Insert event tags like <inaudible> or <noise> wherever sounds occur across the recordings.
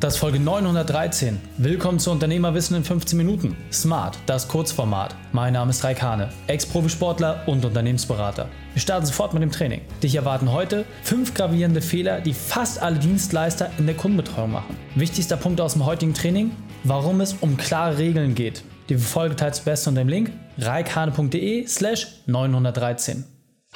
Das ist Folge 913. Willkommen zu Unternehmerwissen in 15 Minuten. Smart, das Kurzformat. Mein Name ist Raik Hane, Ex-Profisportler und Unternehmensberater. Wir starten sofort mit dem Training. Dich erwarten heute fünf gravierende Fehler, die fast alle Dienstleister in der Kundenbetreuung machen. Wichtigster Punkt aus dem heutigen Training, warum es um klare Regeln geht. Die Folge teilst du best unter dem Link reikhane.de slash 913.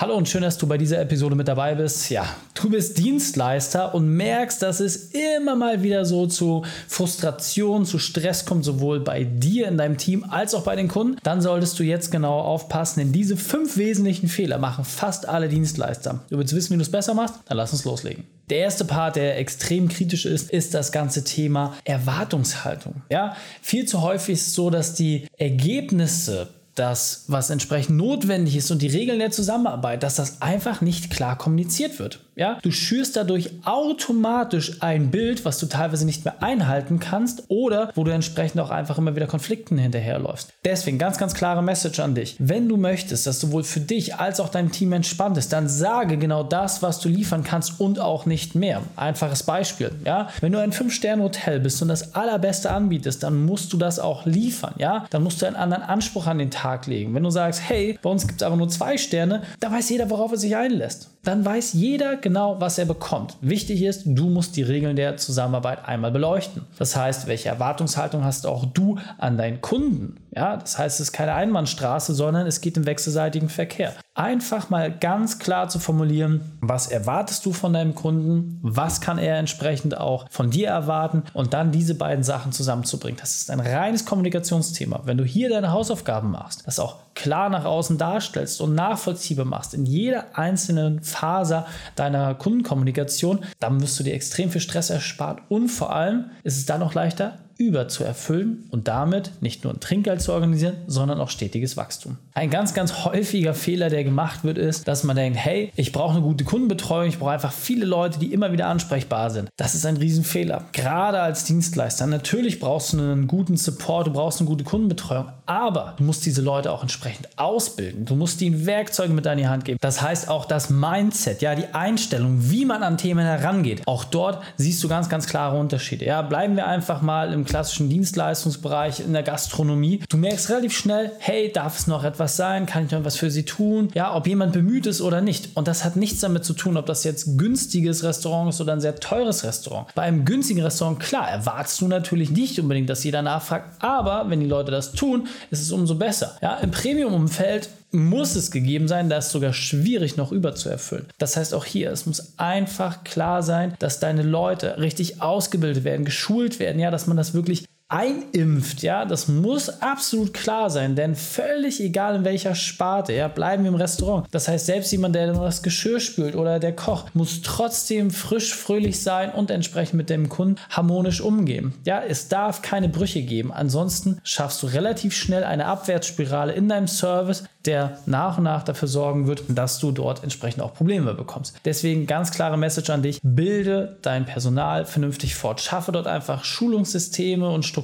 Hallo und schön, dass du bei dieser Episode mit dabei bist. Ja, du bist Dienstleister und merkst, dass es immer mal wieder so zu Frustration, zu Stress kommt, sowohl bei dir in deinem Team als auch bei den Kunden. Dann solltest du jetzt genau aufpassen, denn diese fünf wesentlichen Fehler machen fast alle Dienstleister. Du willst wissen, wie du es besser machst? Dann lass uns loslegen. Der erste Part, der extrem kritisch ist, ist das ganze Thema Erwartungshaltung. Ja, viel zu häufig ist es so, dass die Ergebnisse das, was entsprechend notwendig ist und die Regeln der Zusammenarbeit, dass das einfach nicht klar kommuniziert wird. Ja, du schürst dadurch automatisch ein Bild, was du teilweise nicht mehr einhalten kannst oder wo du entsprechend auch einfach immer wieder Konflikten hinterherläufst. Deswegen ganz, ganz klare Message an dich. Wenn du möchtest, dass sowohl für dich als auch dein Team entspannt ist, dann sage genau das, was du liefern kannst und auch nicht mehr. Einfaches Beispiel. Ja, wenn du ein 5-Sterne-Hotel bist und das allerbeste anbietest, dann musst du das auch liefern. Ja, dann musst du einen anderen Anspruch an den Tag legen. Wenn du sagst, hey, bei uns gibt es aber nur zwei Sterne, da weiß jeder, worauf er sich einlässt. Dann weiß jeder genau, was er bekommt. Wichtig ist, du musst die Regeln der Zusammenarbeit einmal beleuchten. Das heißt, welche Erwartungshaltung hast auch du an deinen Kunden? Ja, das heißt, es ist keine Einbahnstraße, sondern es geht im wechselseitigen Verkehr. Einfach mal ganz klar zu formulieren, was erwartest du von deinem Kunden, was kann er entsprechend auch von dir erwarten und dann diese beiden Sachen zusammenzubringen. Das ist ein reines Kommunikationsthema. Wenn du hier deine Hausaufgaben machst, das auch klar nach außen darstellst und nachvollziehbar machst in jeder einzelnen Faser deiner Kundenkommunikation, dann wirst du dir extrem viel Stress erspart und vor allem ist es dann noch leichter, über zu erfüllen und damit nicht nur ein Trinkgeld zu organisieren, sondern auch stetiges Wachstum. Ein ganz, ganz häufiger Fehler, der gemacht wird, ist, dass man denkt, hey, ich brauche eine gute Kundenbetreuung, ich brauche einfach viele Leute, die immer wieder ansprechbar sind. Das ist ein Riesenfehler. Gerade als Dienstleister. Natürlich brauchst du einen guten Support, du brauchst eine gute Kundenbetreuung, aber du musst diese Leute auch entsprechend ausbilden. Du musst ihnen Werkzeuge mit an die Hand geben. Das heißt auch das Mindset, ja, die Einstellung, wie man an Themen herangeht. Auch dort siehst du ganz, ganz klare Unterschiede. Ja, bleiben wir einfach mal im klassischen Dienstleistungsbereich, in der Gastronomie. Du merkst relativ schnell, hey, darf es noch etwas sein? Kann ich noch was für sie tun? Ja, ob jemand bemüht ist oder nicht. Und das hat nichts damit zu tun, ob das jetzt günstiges Restaurant ist oder ein sehr teures Restaurant. Bei einem günstigen Restaurant, klar, erwartest du natürlich nicht unbedingt, dass jeder nachfragt, aber wenn die Leute das tun, ist es umso besser. Ja, im Premium-Umfeld muss es gegeben sein, da ist sogar schwierig noch überzuerfüllen. Das heißt auch hier, es muss einfach klar sein, dass deine Leute richtig ausgebildet werden, geschult werden, ja, dass man das wirklich einimpft, ja, das muss absolut klar sein, denn völlig egal in welcher Sparte, ja, bleiben wir im Restaurant. Das heißt, selbst jemand, der das Geschirr spült oder der Koch, muss trotzdem frisch, fröhlich sein und entsprechend mit dem Kunden harmonisch umgehen. Ja, es darf keine Brüche geben. Ansonsten schaffst du relativ schnell eine Abwärtsspirale in deinem Service, der nach und nach dafür sorgen wird, dass du dort entsprechend auch Probleme bekommst. Deswegen ganz klare Message an dich: Bilde dein Personal vernünftig fort. Schaffe dort einfach Schulungssysteme und Strukturen,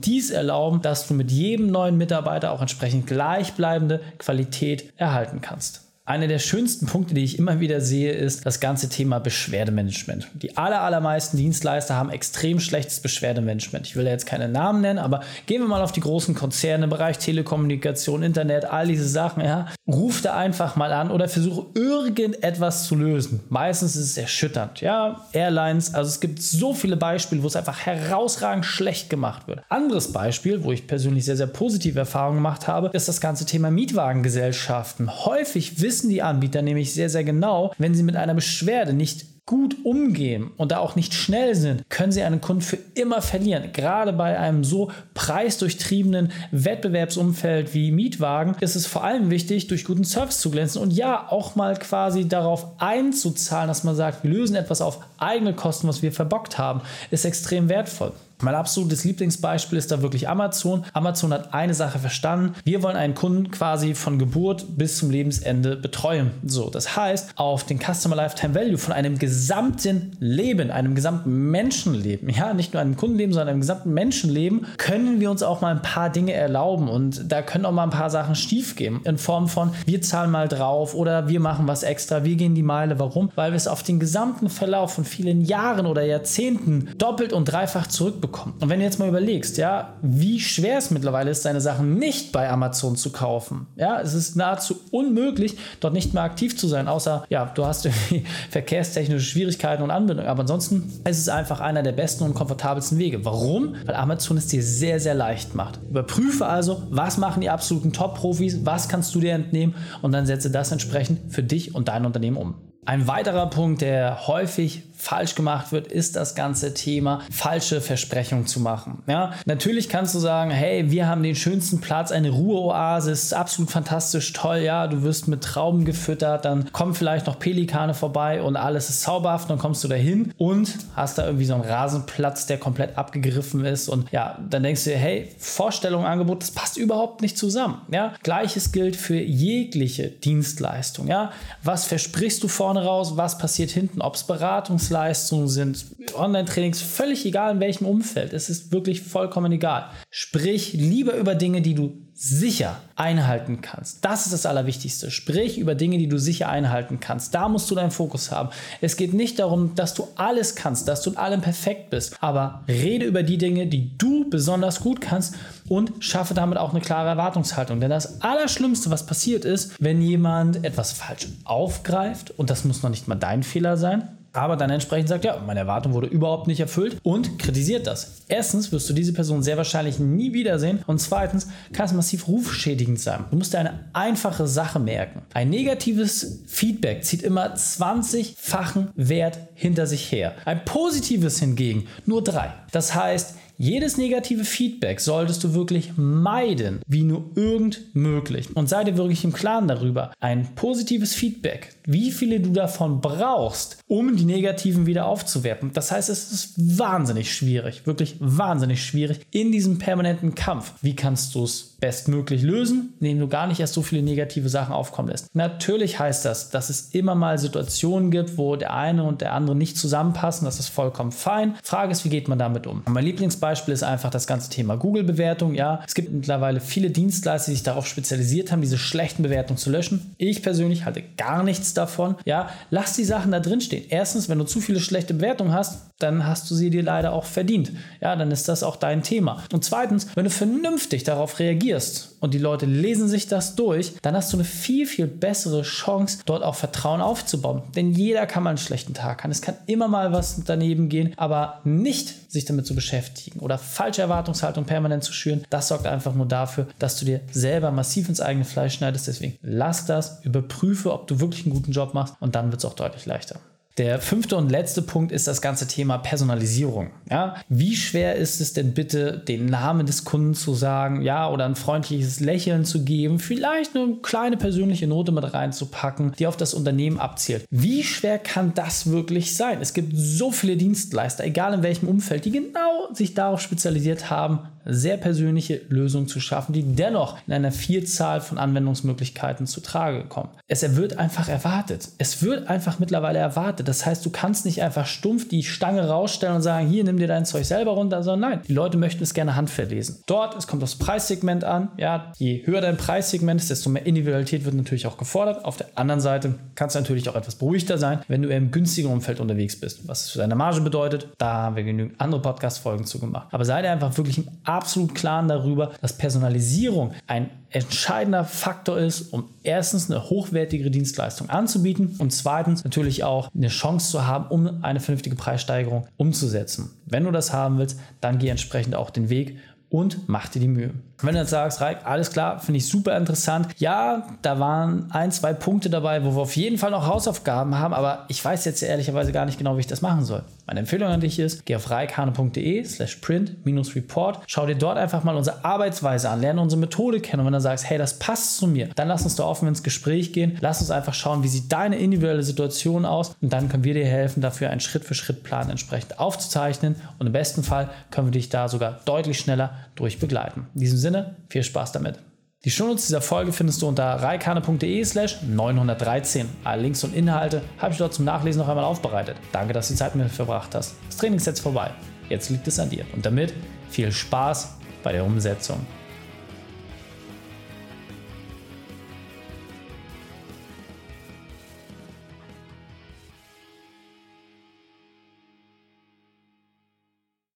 die es erlauben, dass du mit jedem neuen Mitarbeiter auch entsprechend gleichbleibende Qualität erhalten kannst. Einer der schönsten Punkte, die ich immer wieder sehe, ist das ganze Thema Beschwerdemanagement. Die aller, allermeisten Dienstleister haben extrem schlechtes Beschwerdemanagement. Ich will jetzt keine Namen nennen, aber gehen wir mal auf die großen Konzerne im Bereich Telekommunikation, Internet, all diese Sachen. Ja. Ruf da einfach mal an oder versuche irgendetwas zu lösen. Meistens ist es erschütternd. Ja, Airlines, also es gibt so viele Beispiele, wo es einfach herausragend schlecht gemacht wird. Anderes Beispiel, wo ich persönlich sehr, sehr positive Erfahrungen gemacht habe, ist das ganze Thema Mietwagengesellschaften. Häufig wissen wissen die Anbieter nämlich sehr, sehr genau, wenn sie mit einer Beschwerde nicht gut umgehen und da auch nicht schnell sind, können sie einen Kunden für immer verlieren. Gerade bei einem so preisdurchtriebenen Wettbewerbsumfeld wie Mietwagen ist es vor allem wichtig, durch guten Service zu glänzen und ja, auch mal quasi darauf einzuzahlen, dass man sagt, wir lösen etwas auf eigene Kosten, was wir verbockt haben, ist extrem wertvoll. Mein absolutes Lieblingsbeispiel ist da wirklich Amazon. Amazon hat eine Sache verstanden. Wir wollen einen Kunden quasi von Geburt bis zum Lebensende betreuen. So, das heißt, auf den Customer Lifetime Value von einem gesamten Leben, einem gesamten Menschenleben, ja, nicht nur einem Kundenleben, sondern einem gesamten Menschenleben, können wir uns auch mal ein paar Dinge erlauben und da können auch mal ein paar Sachen schief gehen. In Form von, wir zahlen mal drauf oder wir machen was extra, wir gehen die Meile. Warum? Weil wir es auf den gesamten Verlauf von vielen Jahren oder Jahrzehnten doppelt und dreifach zurückbekommen. Und wenn du jetzt mal überlegst, ja, wie schwer es mittlerweile ist, deine Sachen nicht bei Amazon zu kaufen. Ja, es ist nahezu unmöglich, dort nicht mehr aktiv zu sein, außer, ja, du hast irgendwie <laughs> verkehrstechnische Schwierigkeiten und Anbindung. Aber ansonsten ist es einfach einer der besten und komfortabelsten Wege. Warum? Weil Amazon es dir sehr, sehr leicht macht. Überprüfe also, was machen die absoluten Top-Profis, was kannst du dir entnehmen und dann setze das entsprechend für dich und dein Unternehmen um. Ein weiterer Punkt, der häufig falsch gemacht wird, ist das ganze Thema falsche Versprechungen zu machen. Ja, natürlich kannst du sagen, hey, wir haben den schönsten Platz, eine Ruheoase, ist absolut fantastisch, toll, ja, du wirst mit Trauben gefüttert, dann kommen vielleicht noch Pelikane vorbei und alles ist zauberhaft, dann kommst du dahin und hast da irgendwie so einen Rasenplatz, der komplett abgegriffen ist und ja, dann denkst du dir, hey, Vorstellung, Angebot, das passt überhaupt nicht zusammen. Ja, gleiches gilt für jegliche Dienstleistung. Ja, was versprichst du vorne raus, was passiert hinten, ob es Beratungs Trainingsleistungen sind, Online-Trainings, völlig egal in welchem Umfeld. Es ist wirklich vollkommen egal. Sprich lieber über Dinge, die du sicher einhalten kannst. Das ist das Allerwichtigste. Sprich über Dinge, die du sicher einhalten kannst. Da musst du deinen Fokus haben. Es geht nicht darum, dass du alles kannst, dass du in allem perfekt bist, aber rede über die Dinge, die du besonders gut kannst und schaffe damit auch eine klare Erwartungshaltung. Denn das Allerschlimmste, was passiert ist, wenn jemand etwas falsch aufgreift, und das muss noch nicht mal dein Fehler sein, aber dann entsprechend sagt, ja, meine Erwartung wurde überhaupt nicht erfüllt und kritisiert das. Erstens wirst du diese Person sehr wahrscheinlich nie wiedersehen und zweitens kann es massiv rufschädigend sein. Du musst dir eine einfache Sache merken. Ein negatives Feedback zieht immer 20-fachen Wert hinter sich her. Ein positives hingegen nur drei. Das heißt, jedes negative Feedback solltest du wirklich meiden, wie nur irgend möglich. Und sei dir wirklich im Klaren darüber. Ein positives Feedback, wie viele du davon brauchst, um die negativen wieder aufzuwerten. Das heißt, es ist wahnsinnig schwierig, wirklich wahnsinnig schwierig in diesem permanenten Kampf. Wie kannst du es bestmöglich lösen, indem du gar nicht erst so viele negative Sachen aufkommen lässt. Natürlich heißt das, dass es immer mal Situationen gibt, wo der eine und der andere nicht zusammenpassen. Das ist vollkommen fein. Frage ist, wie geht man damit um? Mein Lieblingsbeispiel ist einfach das ganze Thema Google-Bewertung. Ja, es gibt mittlerweile viele Dienstleister, die sich darauf spezialisiert haben, diese schlechten Bewertungen zu löschen. Ich persönlich halte gar nichts davon. Ja, lass die Sachen da drin stehen. Erstens, wenn du zu viele schlechte Bewertungen hast, dann hast du sie dir leider auch verdient. Ja, dann ist das auch dein Thema. Und zweitens, wenn du vernünftig darauf reagierst und die Leute lesen sich das durch, dann hast du eine viel, viel bessere Chance, dort auch Vertrauen aufzubauen. Denn jeder kann mal einen schlechten Tag haben. Es kann immer mal was daneben gehen, aber nicht sich damit zu beschäftigen oder falsche Erwartungshaltung permanent zu schüren, das sorgt einfach nur dafür, dass du dir selber massiv ins eigene Fleisch schneidest. Deswegen lass das, überprüfe, ob du wirklich einen guten Job machst und dann wird es auch deutlich leichter. Der fünfte und letzte Punkt ist das ganze Thema Personalisierung. Ja, wie schwer ist es denn bitte, den Namen des Kunden zu sagen, ja, oder ein freundliches Lächeln zu geben, vielleicht eine kleine persönliche Note mit reinzupacken, die auf das Unternehmen abzielt? Wie schwer kann das wirklich sein? Es gibt so viele Dienstleister, egal in welchem Umfeld, die genau sich darauf spezialisiert haben, sehr persönliche Lösungen zu schaffen, die dennoch in einer Vielzahl von Anwendungsmöglichkeiten zu Trage kommen. Es wird einfach erwartet. Es wird einfach mittlerweile erwartet. Das heißt, du kannst nicht einfach stumpf die Stange rausstellen und sagen, hier nimm dir dein Zeug selber runter, sondern nein, die Leute möchten es gerne handverlesen. Dort, es kommt aufs Preissegment an. Ja, je höher dein Preissegment ist, desto mehr Individualität wird natürlich auch gefordert. Auf der anderen Seite kannst du natürlich auch etwas beruhigter sein, wenn du im günstigen Umfeld unterwegs bist. Was es für deine Marge bedeutet, da haben wir genügend andere Podcast-Folgen zu gemacht. Aber sei dir einfach wirklich im absolut klaren darüber, dass Personalisierung ein entscheidender Faktor ist, um erstens eine hochwertigere Dienstleistung anzubieten und zweitens natürlich auch eine Chance zu haben, um eine vernünftige Preissteigerung umzusetzen. Wenn du das haben willst, dann geh entsprechend auch den Weg und mach dir die Mühe. Wenn du jetzt sagst, Reik, alles klar, finde ich super interessant. Ja, da waren ein, zwei Punkte dabei, wo wir auf jeden Fall noch Hausaufgaben haben, aber ich weiß jetzt ehrlicherweise gar nicht genau, wie ich das machen soll. Meine Empfehlung an dich ist, geh auf reikhane.de slash print-report, schau dir dort einfach mal unsere Arbeitsweise an, lerne unsere Methode kennen und wenn du sagst, hey, das passt zu mir, dann lass uns da offen ins Gespräch gehen, lass uns einfach schauen, wie sieht deine individuelle Situation aus und dann können wir dir helfen, dafür einen Schritt-für-Schritt-Plan entsprechend aufzuzeichnen und im besten Fall können wir dich da sogar deutlich schneller durch begleiten. In diesem Sinne, viel Spaß damit. Die Shownotes dieser Folge findest du unter reikane.de slash 913. Alle Links und Inhalte habe ich dort zum Nachlesen noch einmal aufbereitet. Danke, dass du die Zeit mit mir verbracht hast. Das Training ist jetzt vorbei. Jetzt liegt es an dir. Und damit viel Spaß bei der Umsetzung.